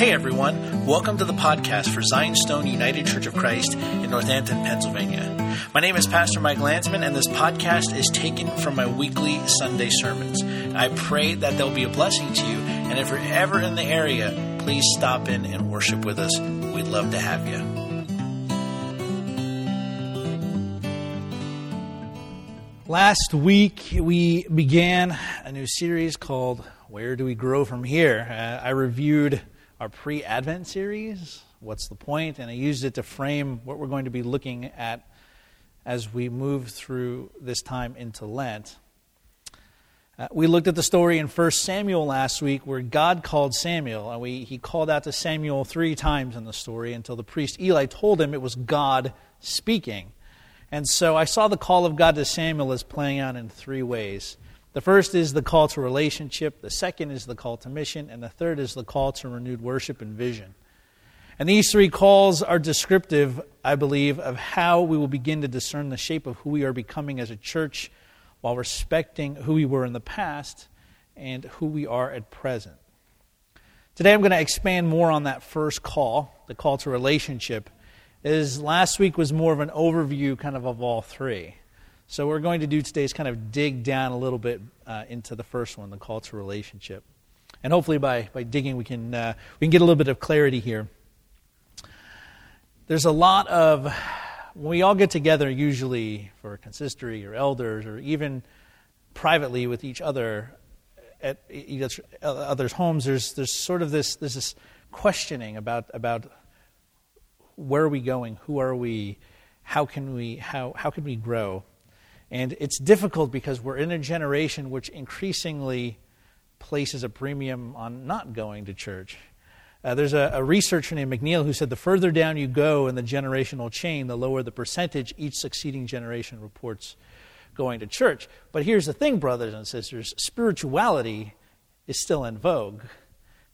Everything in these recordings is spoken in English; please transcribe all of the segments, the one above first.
Hey everyone, welcome to the podcast for Zion Stone United Church of Christ in Northampton, Pennsylvania. My name is Pastor Mike Landsman, and this podcast is taken from my weekly Sunday sermons. I pray that they'll be a blessing to you, and if you're ever in the area, please stop in and worship with us. We'd love to have you. Last week, we began a new series called Where Do We Grow From Here? Uh, I reviewed our pre Advent series, What's the Point? And I used it to frame what we're going to be looking at as we move through this time into Lent. Uh, we looked at the story in 1 Samuel last week where God called Samuel, and we, he called out to Samuel three times in the story until the priest Eli told him it was God speaking. And so I saw the call of God to Samuel as playing out in three ways. The first is the call to relationship, the second is the call to mission, and the third is the call to renewed worship and vision. And these three calls are descriptive, I believe, of how we will begin to discern the shape of who we are becoming as a church while respecting who we were in the past and who we are at present. Today I'm going to expand more on that first call, the call to relationship, as last week was more of an overview kind of of all three. So, what we're going to do today is kind of dig down a little bit uh, into the first one, the call to relationship. And hopefully, by, by digging, we can, uh, we can get a little bit of clarity here. There's a lot of, when we all get together, usually for a consistory or elders, or even privately with each other at each other's homes, there's, there's sort of this, there's this questioning about, about where are we going, who are we, how can we, how, how can we grow? And it's difficult because we're in a generation which increasingly places a premium on not going to church. Uh, there's a, a, researcher named McNeal who said the further down you go in the generational chain, the lower the percentage each succeeding generation reports going to church. But here's the thing, brothers and sisters spirituality is still in vogue.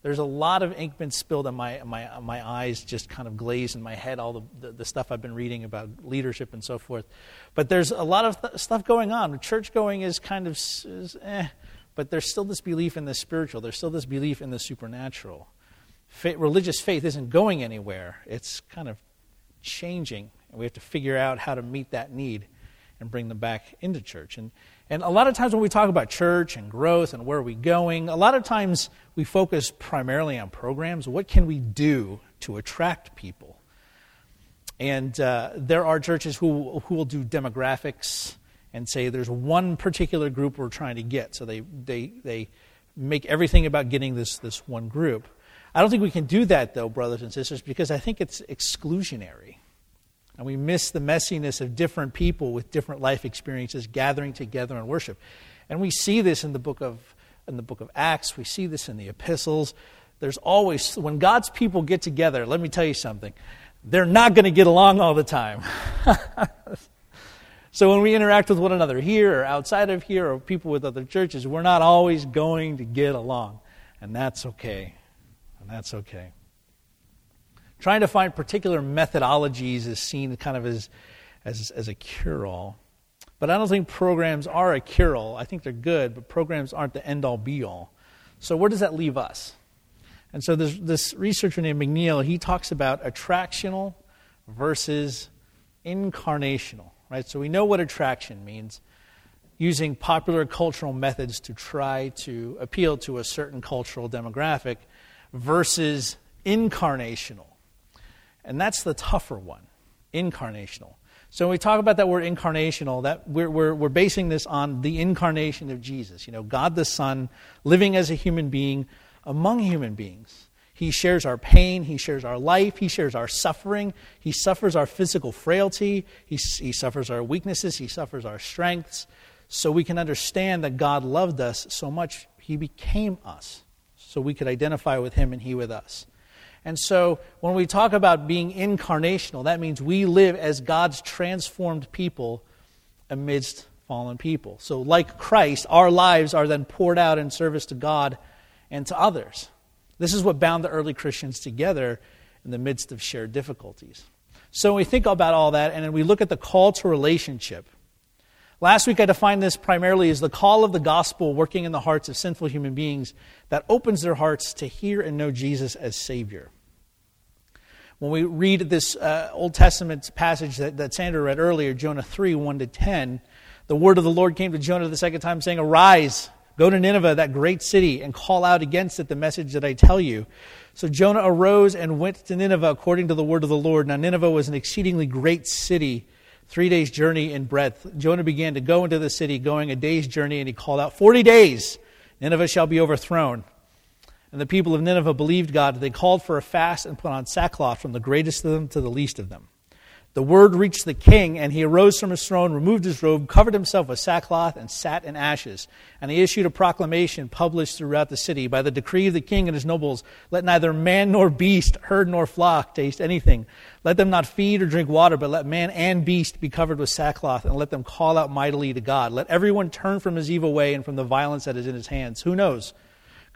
There's a lot of ink been spilled, on my, my, my eyes just kind of glaze in my head, all the, the, the stuff I've been reading about leadership and so forth. But there's a lot of th- stuff going on. Church going is kind of, is, eh, but there's still this belief in the spiritual, there's still this belief in the supernatural. Faith, religious faith isn't going anywhere, it's kind of changing, and we have to figure out how to meet that need and bring them back into church. And and a lot of times when we talk about church and growth and where are we going, a lot of times we focus primarily on programs. What can we do to attract people? And uh, there are churches who, who will do demographics and say there's one particular group we're trying to get. So they, they, they make everything about getting this, this one group. I don't think we can do that, though, brothers and sisters, because I think it's exclusionary. And we miss the messiness of different people with different life experiences gathering together in worship. And we see this in the book of in the book of Acts, we see this in the epistles. There's always when God's people get together, let me tell you something. They're not going to get along all the time. so when we interact with one another here or outside of here or people with other churches, we're not always going to get along. And that's okay. And that's okay. Trying to find particular methodologies is seen kind of as, as, as a cure all. But I don't think programs are a cure all. I think they're good, but programs aren't the end all be all. So, where does that leave us? And so, this, this researcher named McNeal, he talks about attractional versus incarnational, right? So, we know what attraction means using popular cultural methods to try to appeal to a certain cultural demographic versus incarnational. And that's the tougher one incarnational. So when we talk about that word incarnational, that we're, we're, we're basing this on the incarnation of Jesus. You know, God the Son living as a human being among human beings. He shares our pain. He shares our life. He shares our suffering. He suffers our physical frailty. He, he suffers our weaknesses. He suffers our strengths. So we can understand that God loved us so much, He became us. So we could identify with Him and He with us. And so when we talk about being incarnational, that means we live as God's transformed people amidst fallen people. So, like Christ, our lives are then poured out in service to God and to others. This is what bound the early Christians together in the midst of shared difficulties. So, when we think about all that and then we look at the call to relationship, Last week I defined this primarily as the call of the gospel working in the hearts of sinful human beings that opens their hearts to hear and know Jesus as Savior. When we read this uh, Old Testament passage that, that Sandra read earlier, Jonah 3 1 to 10, the word of the Lord came to Jonah the second time, saying, Arise, go to Nineveh, that great city, and call out against it the message that I tell you. So Jonah arose and went to Nineveh according to the word of the Lord. Now, Nineveh was an exceedingly great city, three days' journey in breadth. Jonah began to go into the city, going a day's journey, and he called out, Forty days, Nineveh shall be overthrown. And the people of Nineveh believed God. They called for a fast and put on sackcloth from the greatest of them to the least of them. The word reached the king, and he arose from his throne, removed his robe, covered himself with sackcloth, and sat in ashes. And he issued a proclamation published throughout the city by the decree of the king and his nobles Let neither man nor beast, herd nor flock taste anything. Let them not feed or drink water, but let man and beast be covered with sackcloth, and let them call out mightily to God. Let everyone turn from his evil way and from the violence that is in his hands. Who knows?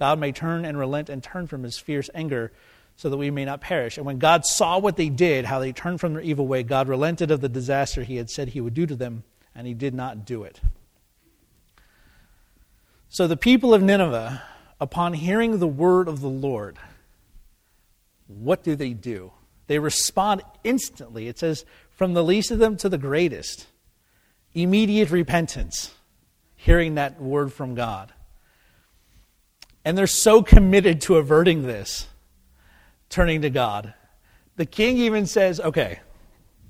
God may turn and relent and turn from his fierce anger so that we may not perish. And when God saw what they did, how they turned from their evil way, God relented of the disaster he had said he would do to them, and he did not do it. So the people of Nineveh, upon hearing the word of the Lord, what do they do? They respond instantly. It says, from the least of them to the greatest. Immediate repentance, hearing that word from God. And they're so committed to averting this turning to God. The king even says, okay,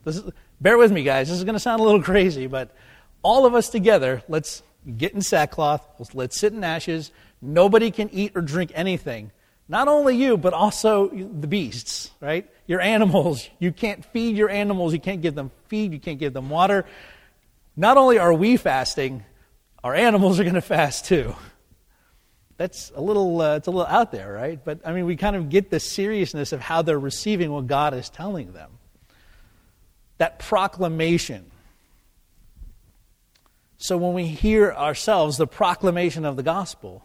is, bear with me, guys. This is going to sound a little crazy, but all of us together, let's get in sackcloth, let's sit in ashes. Nobody can eat or drink anything. Not only you, but also the beasts, right? Your animals. You can't feed your animals. You can't give them feed. You can't give them water. Not only are we fasting, our animals are going to fast too that's a little uh, it's a little out there right? But i mean we kind of get the seriousness of how they're receiving what god is telling them. That proclamation. So when we hear ourselves the proclamation of the gospel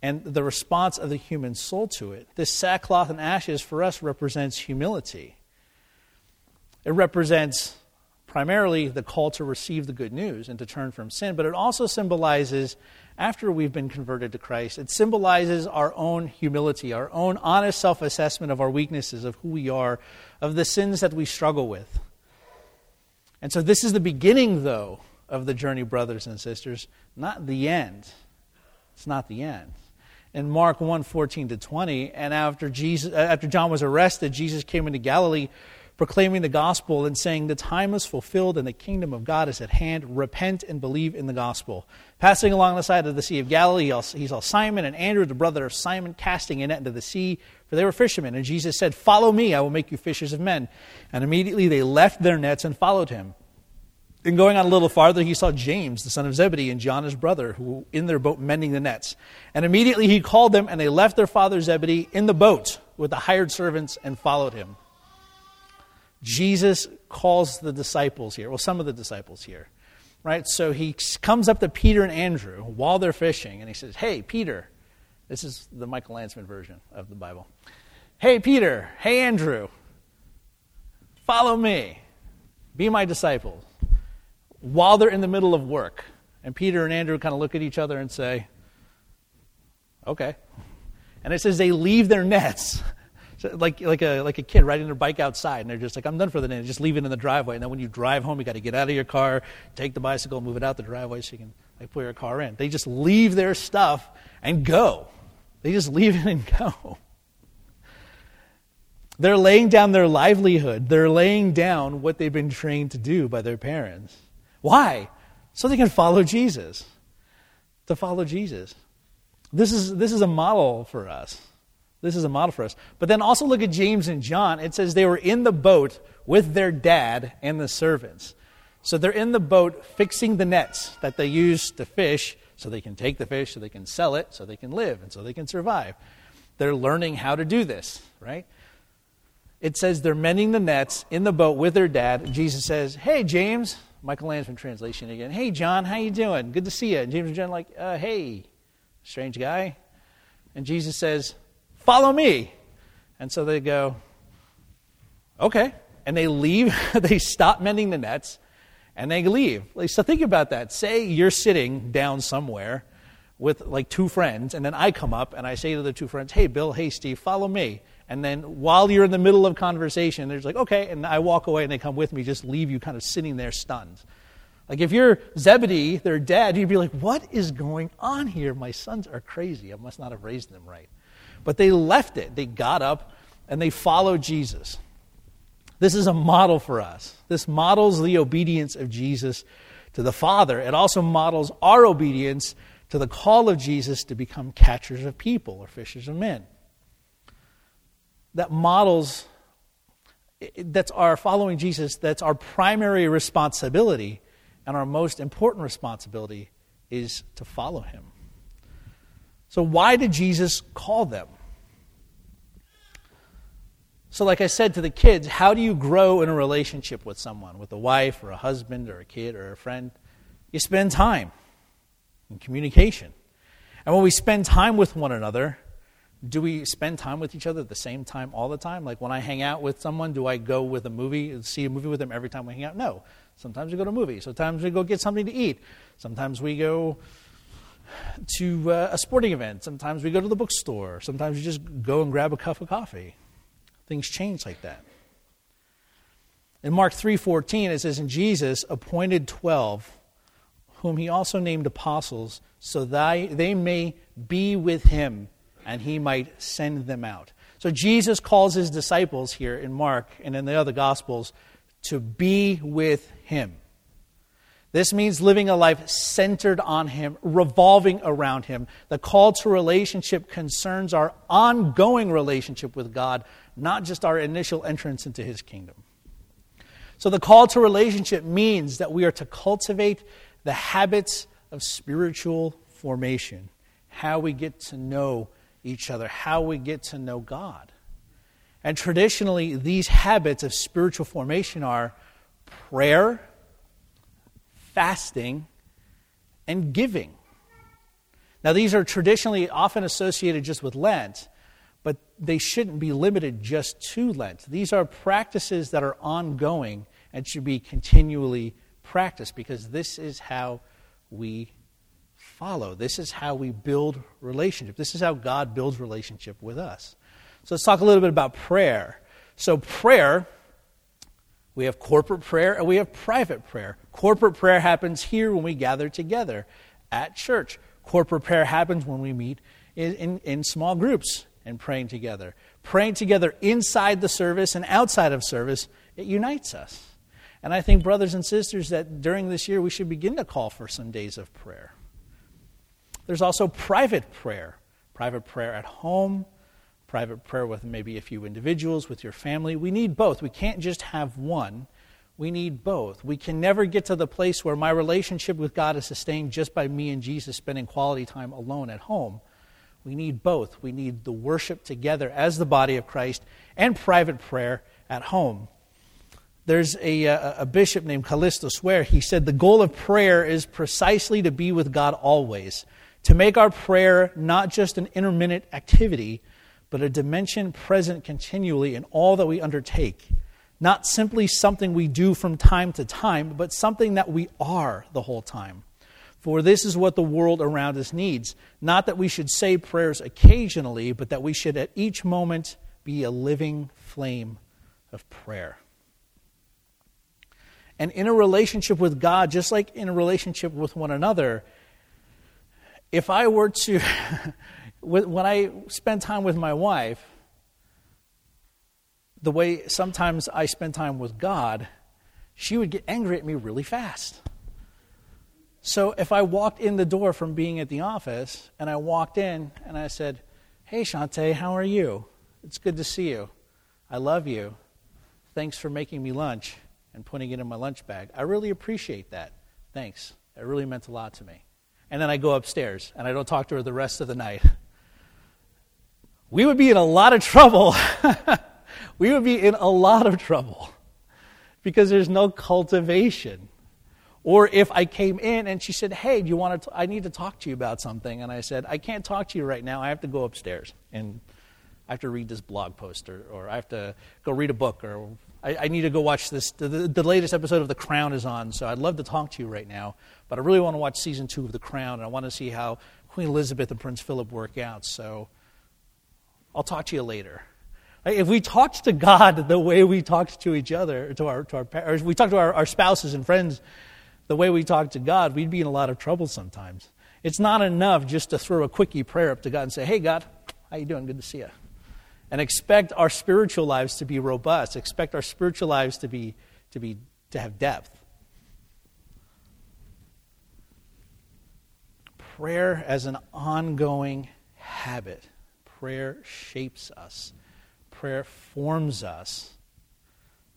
and the response of the human soul to it this sackcloth and ashes for us represents humility. It represents primarily the call to receive the good news and to turn from sin but it also symbolizes after we've been converted to Christ. It symbolizes our own humility, our own honest self assessment of our weaknesses, of who we are, of the sins that we struggle with. And so, this is the beginning, though, of the journey, brothers and sisters, not the end. It's not the end. In Mark 1 14 to 20, and after, Jesus, uh, after John was arrested, Jesus came into Galilee proclaiming the gospel and saying, The time is fulfilled and the kingdom of God is at hand. Repent and believe in the gospel. Passing along the side of the Sea of Galilee, he saw Simon and Andrew, the brother of Simon, casting a net into the sea, for they were fishermen. And Jesus said, Follow me, I will make you fishers of men. And immediately they left their nets and followed him. And going on a little farther, he saw James, the son of Zebedee, and John, his brother, who were in their boat mending the nets. And immediately he called them, and they left their father Zebedee in the boat with the hired servants and followed him. Jesus calls the disciples here, well, some of the disciples here, right? So he comes up to Peter and Andrew while they're fishing, and he says, Hey, Peter. This is the Michael Landsman version of the Bible. Hey, Peter. Hey, Andrew. Follow me. Be my disciples. While they're in the middle of work. And Peter and Andrew kind of look at each other and say, Okay. And it says they leave their nets so like, like, a, like a kid riding their bike outside, and they're just like, I'm done for the day. Just leave it in the driveway. And then when you drive home, you got to get out of your car, take the bicycle, move it out the driveway so you can like, put your car in. They just leave their stuff and go. They just leave it and go. They're laying down their livelihood. They're laying down what they've been trained to do by their parents. Why? So they can follow Jesus. To follow Jesus. This is, this is a model for us. This is a model for us. But then also look at James and John. It says they were in the boat with their dad and the servants. So they're in the boat fixing the nets that they use to fish so they can take the fish, so they can sell it, so they can live, and so they can survive. They're learning how to do this, right? It says they're mending the nets in the boat with their dad. Jesus says, Hey, James. Michael Landsman translation again. Hey, John, how you doing? Good to see you. And James and John like, uh, Hey, strange guy. And Jesus says, Follow me. And so they go, Okay. And they leave, they stop mending the nets, and they leave. So think about that. Say you're sitting down somewhere with like two friends, and then I come up and I say to the two friends, Hey, Bill, hey, Steve, follow me. And then while you're in the middle of conversation, they're like, Okay. And I walk away and they come with me, just leave you kind of sitting there stunned. Like if you're Zebedee, their dad, you'd be like, What is going on here? My sons are crazy. I must not have raised them right. But they left it. They got up and they followed Jesus. This is a model for us. This models the obedience of Jesus to the Father. It also models our obedience to the call of Jesus to become catchers of people or fishers of men. That models, that's our following Jesus, that's our primary responsibility, and our most important responsibility is to follow him. So, why did Jesus call them? So, like I said to the kids, how do you grow in a relationship with someone, with a wife or a husband or a kid or a friend? You spend time in communication. And when we spend time with one another, do we spend time with each other at the same time all the time? Like when I hang out with someone, do I go with a movie, see a movie with them every time we hang out? No. Sometimes we go to movies. Sometimes we go get something to eat. Sometimes we go to uh, a sporting event. Sometimes we go to the bookstore. Sometimes we just go and grab a cup of coffee. Things change like that. In Mark 3:14 it says and Jesus appointed 12 whom he also named apostles so that they may be with him and he might send them out. So Jesus calls his disciples here in Mark and in the other gospels to be with him. This means living a life centered on Him, revolving around Him. The call to relationship concerns our ongoing relationship with God, not just our initial entrance into His kingdom. So, the call to relationship means that we are to cultivate the habits of spiritual formation, how we get to know each other, how we get to know God. And traditionally, these habits of spiritual formation are prayer fasting, and giving. Now, these are traditionally often associated just with Lent, but they shouldn't be limited just to Lent. These are practices that are ongoing and should be continually practiced because this is how we follow. This is how we build relationship. This is how God builds relationship with us. So let's talk a little bit about prayer. So, prayer we have corporate prayer and we have private prayer. Corporate prayer happens here when we gather together at church. Corporate prayer happens when we meet in, in, in small groups and praying together. Praying together inside the service and outside of service, it unites us. And I think, brothers and sisters, that during this year we should begin to call for some days of prayer. There's also private prayer private prayer at home, private prayer with maybe a few individuals, with your family. We need both. We can't just have one. We need both. We can never get to the place where my relationship with God is sustained just by me and Jesus spending quality time alone at home. We need both. We need the worship together as the body of Christ and private prayer at home. There's a, a, a bishop named Kallistos Ware. He said, The goal of prayer is precisely to be with God always, to make our prayer not just an intermittent activity, but a dimension present continually in all that we undertake. Not simply something we do from time to time, but something that we are the whole time. For this is what the world around us needs. Not that we should say prayers occasionally, but that we should at each moment be a living flame of prayer. And in a relationship with God, just like in a relationship with one another, if I were to when I spend time with my wife, the way sometimes I spend time with God, she would get angry at me really fast. So if I walked in the door from being at the office and I walked in and I said, Hey, Shante, how are you? It's good to see you. I love you. Thanks for making me lunch and putting it in my lunch bag. I really appreciate that. Thanks. It really meant a lot to me. And then I go upstairs and I don't talk to her the rest of the night we would be in a lot of trouble. we would be in a lot of trouble because there's no cultivation. Or if I came in and she said, "Hey, do you want to? T- I need to talk to you about something," and I said, "I can't talk to you right now. I have to go upstairs and I have to read this blog post, or, or I have to go read a book, or I, I need to go watch this. The, the, the, latest episode of The Crown is on, so I'd love to talk to you right now. But I really want to watch season two of The Crown, and I want to see how Queen Elizabeth and Prince Philip work out. So I'll talk to you later. If we talked to God the way we talked to each other, to our, to our, or we talk to our, our spouses and friends the way we talk to God, we'd be in a lot of trouble sometimes. It's not enough just to throw a quickie prayer up to God and say, "Hey, God, how you doing? Good to see you." and expect our spiritual lives to be robust, expect our spiritual lives to be to be to have depth. Prayer as an ongoing habit. Prayer shapes us. Prayer forms us.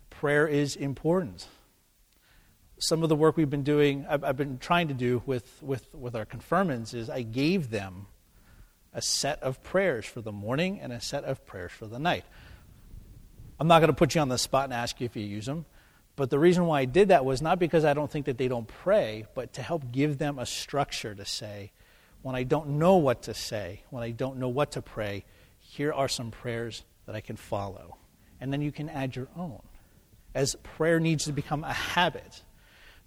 Prayer is important. Some of the work we've been doing, I've, I've been trying to do with, with, with our confirmants, is I gave them a set of prayers for the morning and a set of prayers for the night. I'm not going to put you on the spot and ask you if you use them, but the reason why I did that was not because I don't think that they don't pray, but to help give them a structure to say, when I don't know what to say, when I don't know what to pray, here are some prayers that I can follow. And then you can add your own. As prayer needs to become a habit,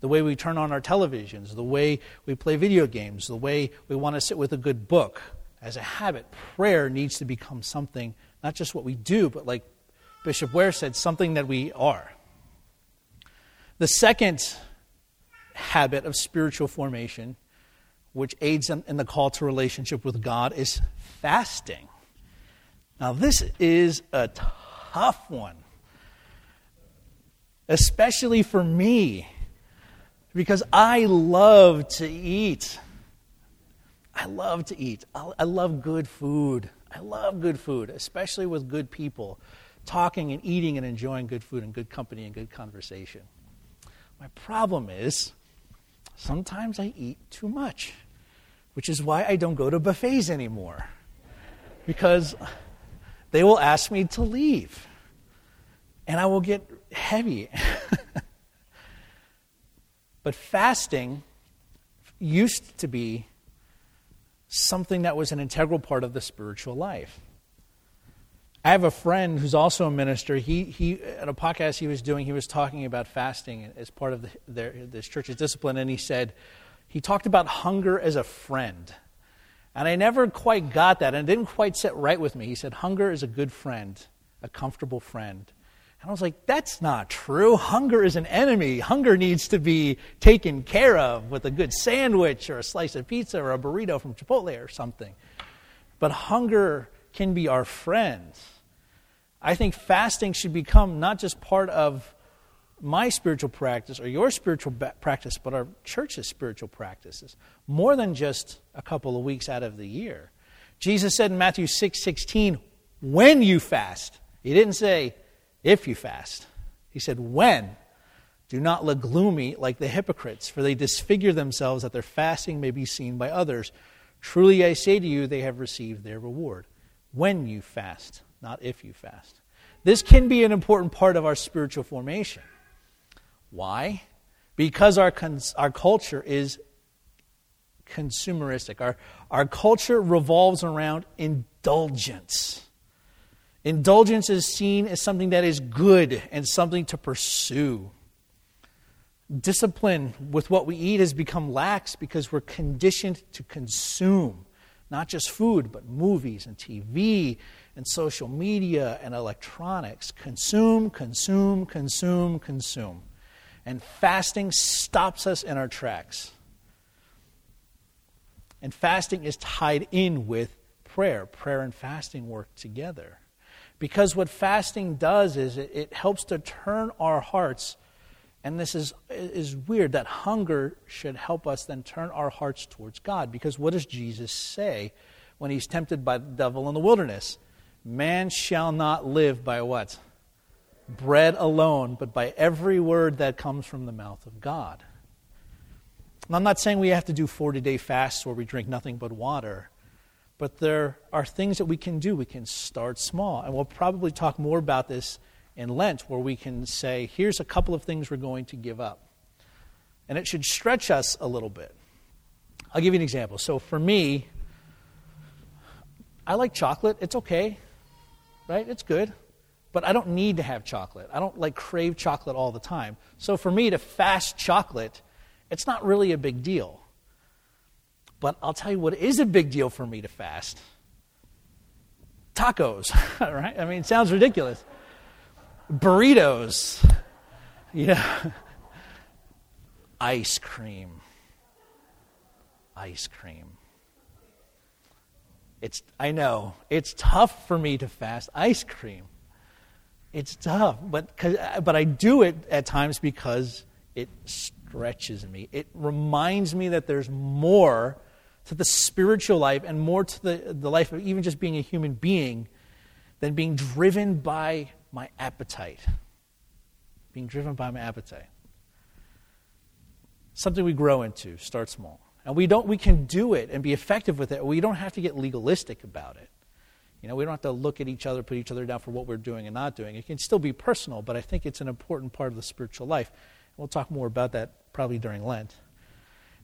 the way we turn on our televisions, the way we play video games, the way we want to sit with a good book, as a habit, prayer needs to become something, not just what we do, but like Bishop Ware said, something that we are. The second habit of spiritual formation, which aids them in the call to relationship with God, is fasting. Now, this is a tough one, especially for me, because I love to eat. I love to eat. I love good food. I love good food, especially with good people, talking and eating and enjoying good food and good company and good conversation. My problem is sometimes I eat too much, which is why I don't go to buffets anymore. Because they will ask me to leave, and I will get heavy. but fasting used to be something that was an integral part of the spiritual life. I have a friend who's also a minister. He, he at a podcast he was doing, he was talking about fasting as part of the, their, this church's discipline, and he said he talked about hunger as a friend. And I never quite got that, and it didn't quite sit right with me. He said, Hunger is a good friend, a comfortable friend. And I was like, that's not true. Hunger is an enemy. Hunger needs to be taken care of with a good sandwich or a slice of pizza or a burrito from Chipotle or something. But hunger can be our friend. I think fasting should become not just part of my spiritual practice or your spiritual practice, but our church's spiritual practices, more than just a couple of weeks out of the year. Jesus said in Matthew 6 16, when you fast, he didn't say, if you fast. He said, When? Do not look gloomy like the hypocrites, for they disfigure themselves that their fasting may be seen by others. Truly I say to you, they have received their reward. When you fast, not if you fast. This can be an important part of our spiritual formation. Why? Because our, cons- our culture is consumeristic. Our, our culture revolves around indulgence. Indulgence is seen as something that is good and something to pursue. Discipline with what we eat has become lax because we're conditioned to consume not just food, but movies and TV and social media and electronics. Consume, consume, consume, consume. And fasting stops us in our tracks. And fasting is tied in with prayer. Prayer and fasting work together. Because what fasting does is it, it helps to turn our hearts, and this is, is weird, that hunger should help us then turn our hearts towards God. Because what does Jesus say when he's tempted by the devil in the wilderness? Man shall not live by what? Bread alone, but by every word that comes from the mouth of God. And I'm not saying we have to do 40 day fasts where we drink nothing but water. But there are things that we can do. We can start small. And we'll probably talk more about this in Lent, where we can say, here's a couple of things we're going to give up. And it should stretch us a little bit. I'll give you an example. So for me, I like chocolate. It's okay, right? It's good. But I don't need to have chocolate. I don't like crave chocolate all the time. So for me to fast chocolate, it's not really a big deal. But I'll tell you what is a big deal for me to fast tacos, right? I mean, it sounds ridiculous. Burritos, yeah. Ice cream. Ice cream. It's, I know, it's tough for me to fast ice cream. It's tough, but, uh, but I do it at times because it stretches me. It reminds me that there's more to the spiritual life and more to the, the life of even just being a human being than being driven by my appetite. Being driven by my appetite. Something we grow into, start small. And we, don't, we can do it and be effective with it. We don't have to get legalistic about it. You know, we don't have to look at each other, put each other down for what we're doing and not doing. It can still be personal, but I think it's an important part of the spiritual life. We'll talk more about that probably during Lent.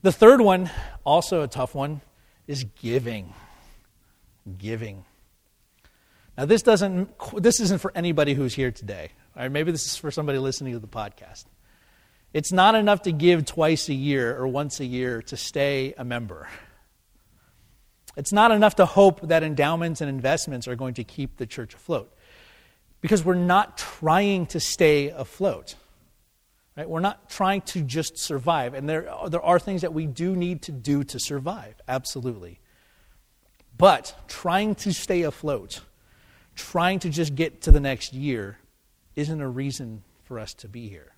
The third one, also a tough one, is giving. Giving. Now, this doesn't. This isn't for anybody who's here today. Or maybe this is for somebody listening to the podcast. It's not enough to give twice a year or once a year to stay a member. It's not enough to hope that endowments and investments are going to keep the church afloat. Because we're not trying to stay afloat. Right? We're not trying to just survive. And there, there are things that we do need to do to survive, absolutely. But trying to stay afloat, trying to just get to the next year, isn't a reason for us to be here.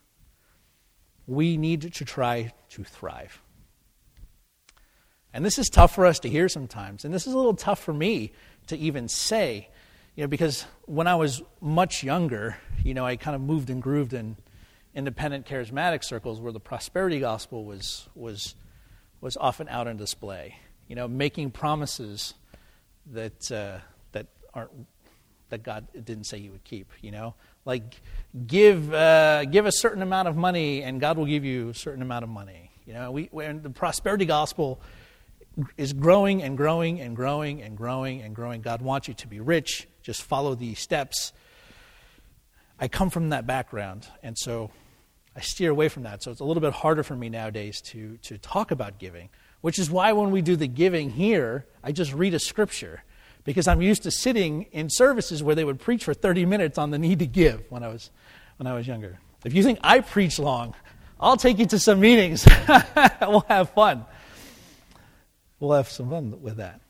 We need to try to thrive. And this is tough for us to hear sometimes. And this is a little tough for me to even say, you know, because when I was much younger, you know, I kind of moved and grooved in independent charismatic circles where the prosperity gospel was, was, was often out on display. You know, making promises that, uh, that, aren't, that God didn't say he would keep, you know? Like, give, uh, give a certain amount of money and God will give you a certain amount of money. You know, we, when the prosperity gospel is growing and growing and growing and growing and growing. God wants you to be rich. Just follow these steps. I come from that background, and so I steer away from that. So it's a little bit harder for me nowadays to, to talk about giving, which is why when we do the giving here, I just read a scripture because I'm used to sitting in services where they would preach for 30 minutes on the need to give when I was, when I was younger. If you think I preach long, I'll take you to some meetings. we'll have fun. We'll have some fun with that.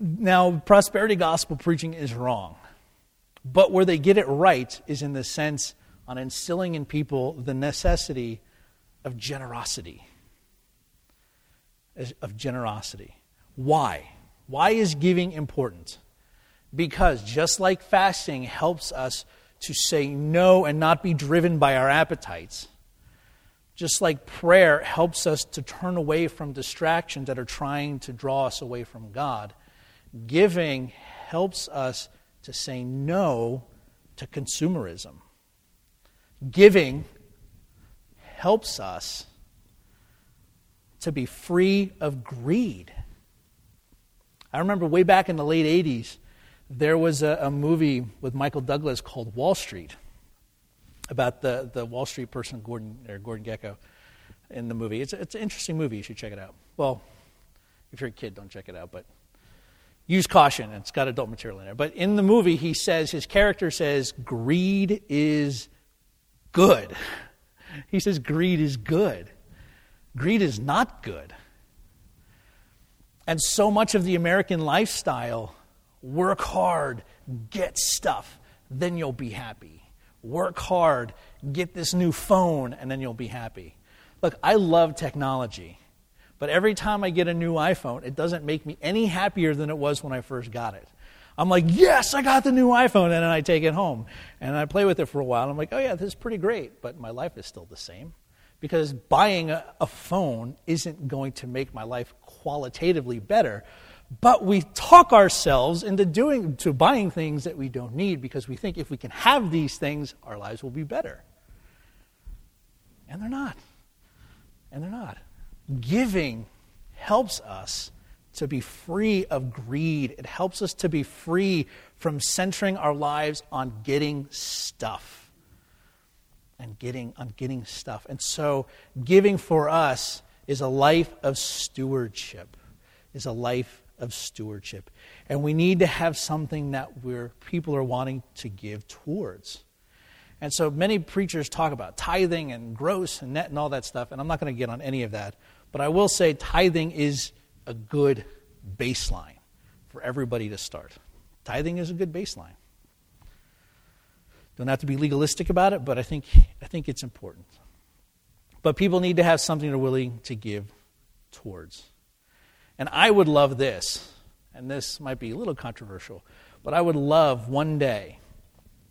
Now, prosperity gospel preaching is wrong. But where they get it right is in the sense on instilling in people the necessity of generosity. Of generosity. Why? Why is giving important? Because just like fasting helps us to say no and not be driven by our appetites, just like prayer helps us to turn away from distractions that are trying to draw us away from God, giving helps us to say no to consumerism. Giving helps us to be free of greed. I remember way back in the late 80s, there was a, a, movie with Michael Douglas called Wall Street about the, the Wall Street person, Gordon, or Gordon Gekko, in the movie. It's, it's an interesting movie. You should check it out. Well, if you're a kid, don't check it out, but use caution. It's got adult material in it. But in the movie, he says, his character says, greed is good. He says greed is good. Greed is not good. And so much of the American lifestyle work hard, get stuff, then you'll be happy. Work hard, get this new phone, and then you'll be happy. Look, I love technology, but every time I get a new iPhone, it doesn't make me any happier than it was when I first got it. I'm like, yes, I got the new iPhone. And then I take it home and I play with it for a while. I'm like, oh, yeah, this is pretty great. But my life is still the same because buying a, a phone isn't going to make my life qualitatively better. But we talk ourselves into doing to buying things that we don't need because we think if we can have these things, our lives will be better. And they're not. And they're not. Giving helps us to be free of greed. It helps us to be free from centering our lives on getting stuff. And getting on getting stuff. And so giving for us is a life of stewardship. Is a life of stewardship. And we need to have something that we're, people are wanting to give towards. And so many preachers talk about tithing and gross and net and all that stuff, and I'm not going to get on any of that. But I will say tithing is a good baseline for everybody to start. Tithing is a good baseline. Don't have to be legalistic about it, but I think, I think it's important. But people need to have something they're willing to give towards. And I would love this, and this might be a little controversial, but I would love one day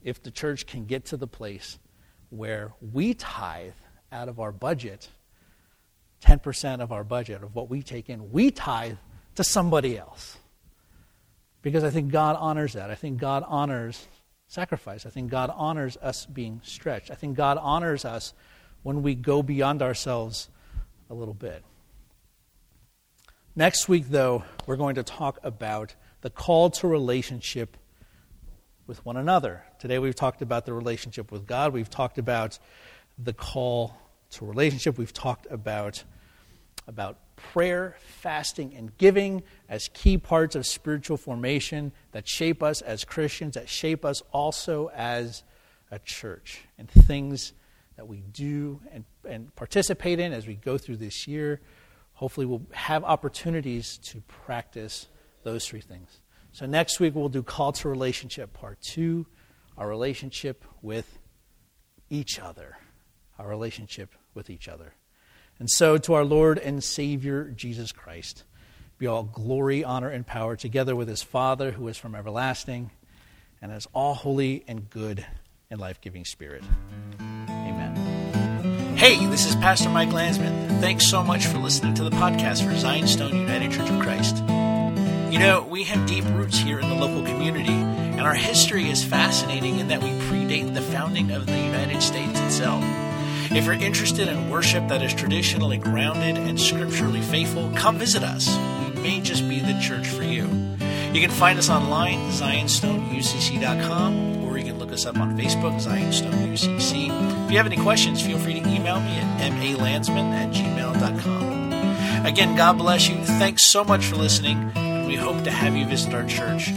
if the church can get to the place where we tithe out of our budget 10% of our budget, of what we take in, we tithe to somebody else. Because I think God honors that. I think God honors sacrifice. I think God honors us being stretched. I think God honors us when we go beyond ourselves a little bit. Next week, though, we're going to talk about the call to relationship with one another. Today, we've talked about the relationship with God. We've talked about the call to relationship. We've talked about, about prayer, fasting, and giving as key parts of spiritual formation that shape us as Christians, that shape us also as a church, and things that we do and, and participate in as we go through this year. Hopefully, we'll have opportunities to practice those three things. So, next week, we'll do call to relationship part two, our relationship with each other. Our relationship with each other. And so, to our Lord and Savior Jesus Christ, be all glory, honor, and power together with his Father, who is from everlasting, and is all holy and good and life giving Spirit. Amen. Hey, this is Pastor Mike Landsman. Thanks so much for listening to the podcast for Zion Stone United Church of Christ. You know, we have deep roots here in the local community, and our history is fascinating in that we predate the founding of the United States itself. If you're interested in worship that is traditionally grounded and scripturally faithful, come visit us. We may just be the church for you. You can find us online, zionstoneucc.com, or you can look us up on Facebook, Zionstone UCC. If you have any questions, feel free to email me at malandsman at gmail.com. Again, God bless you. Thanks so much for listening, and we hope to have you visit our church